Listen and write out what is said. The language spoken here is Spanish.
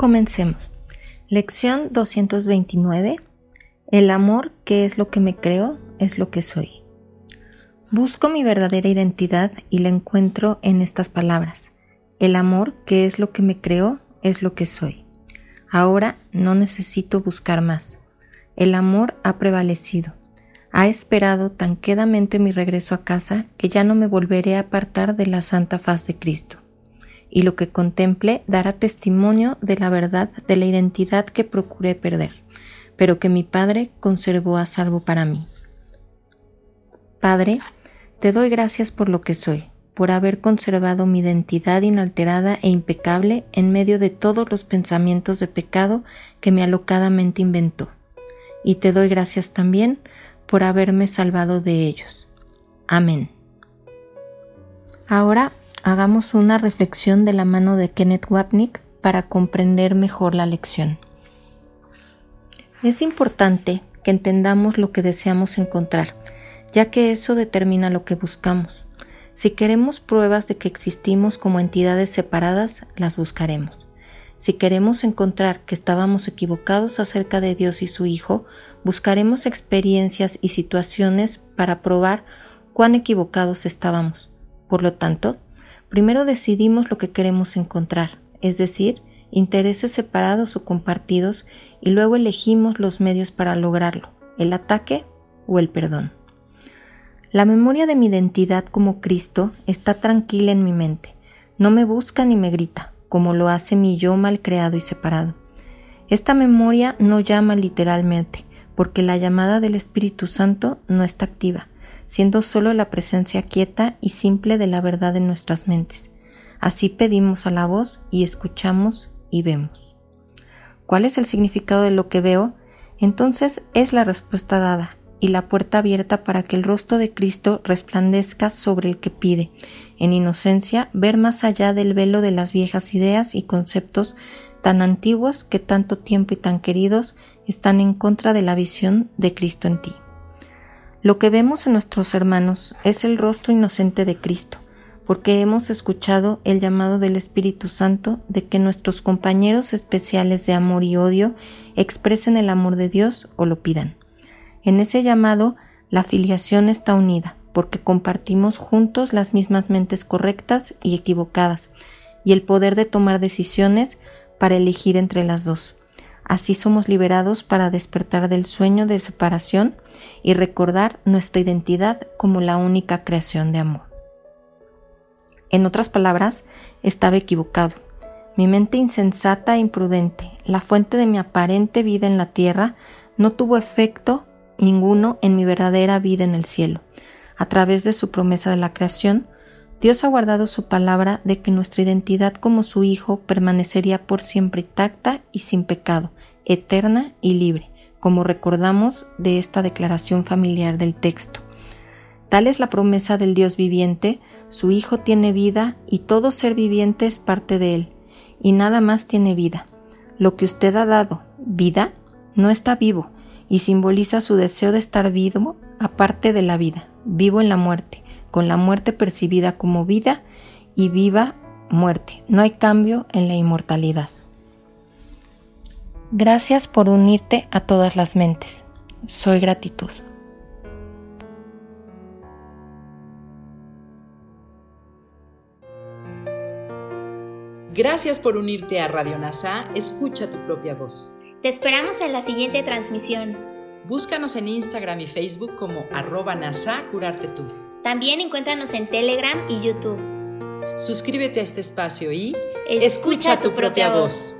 Comencemos. Lección 229. El amor, que es lo que me creo, es lo que soy. Busco mi verdadera identidad y la encuentro en estas palabras. El amor, que es lo que me creo, es lo que soy. Ahora no necesito buscar más. El amor ha prevalecido. Ha esperado tan quedamente mi regreso a casa que ya no me volveré a apartar de la santa faz de Cristo y lo que contemple dará testimonio de la verdad de la identidad que procuré perder, pero que mi Padre conservó a salvo para mí. Padre, te doy gracias por lo que soy, por haber conservado mi identidad inalterada e impecable en medio de todos los pensamientos de pecado que me alocadamente inventó. Y te doy gracias también por haberme salvado de ellos. Amén. Ahora hagamos una reflexión de la mano de Kenneth Wapnick para comprender mejor la lección. Es importante que entendamos lo que deseamos encontrar, ya que eso determina lo que buscamos. Si queremos pruebas de que existimos como entidades separadas, las buscaremos. Si queremos encontrar que estábamos equivocados acerca de Dios y su Hijo, buscaremos experiencias y situaciones para probar cuán equivocados estábamos. Por lo tanto, Primero decidimos lo que queremos encontrar, es decir, intereses separados o compartidos, y luego elegimos los medios para lograrlo, el ataque o el perdón. La memoria de mi identidad como Cristo está tranquila en mi mente, no me busca ni me grita, como lo hace mi yo mal creado y separado. Esta memoria no llama literalmente, porque la llamada del Espíritu Santo no está activa, siendo solo la presencia quieta y simple de la verdad en nuestras mentes. Así pedimos a la voz y escuchamos y vemos. ¿Cuál es el significado de lo que veo? Entonces es la respuesta dada y la puerta abierta para que el rostro de Cristo resplandezca sobre el que pide, en inocencia, ver más allá del velo de las viejas ideas y conceptos tan antiguos que tanto tiempo y tan queridos están en contra de la visión de Cristo en ti. Lo que vemos en nuestros hermanos es el rostro inocente de Cristo, porque hemos escuchado el llamado del Espíritu Santo de que nuestros compañeros especiales de amor y odio expresen el amor de Dios o lo pidan. En ese llamado, la filiación está unida, porque compartimos juntos las mismas mentes correctas y equivocadas, y el poder de tomar decisiones para elegir entre las dos. Así somos liberados para despertar del sueño de separación y recordar nuestra identidad como la única creación de amor. En otras palabras, estaba equivocado. Mi mente insensata e imprudente, la fuente de mi aparente vida en la tierra, no tuvo efecto ninguno en mi verdadera vida en el cielo. A través de su promesa de la creación, Dios ha guardado su palabra de que nuestra identidad como su Hijo permanecería por siempre intacta y sin pecado, eterna y libre, como recordamos de esta declaración familiar del texto. Tal es la promesa del Dios viviente, su Hijo tiene vida y todo ser viviente es parte de él, y nada más tiene vida. Lo que usted ha dado, vida, no está vivo, y simboliza su deseo de estar vivo aparte de la vida, vivo en la muerte con la muerte percibida como vida y viva muerte. No hay cambio en la inmortalidad. Gracias por unirte a todas las mentes. Soy gratitud. Gracias por unirte a Radio NASA. Escucha tu propia voz. Te esperamos en la siguiente transmisión. Búscanos en Instagram y Facebook como arroba NASA Curarte Tú. También encuéntranos en Telegram y YouTube. Suscríbete a este espacio y escucha, tu propia voz.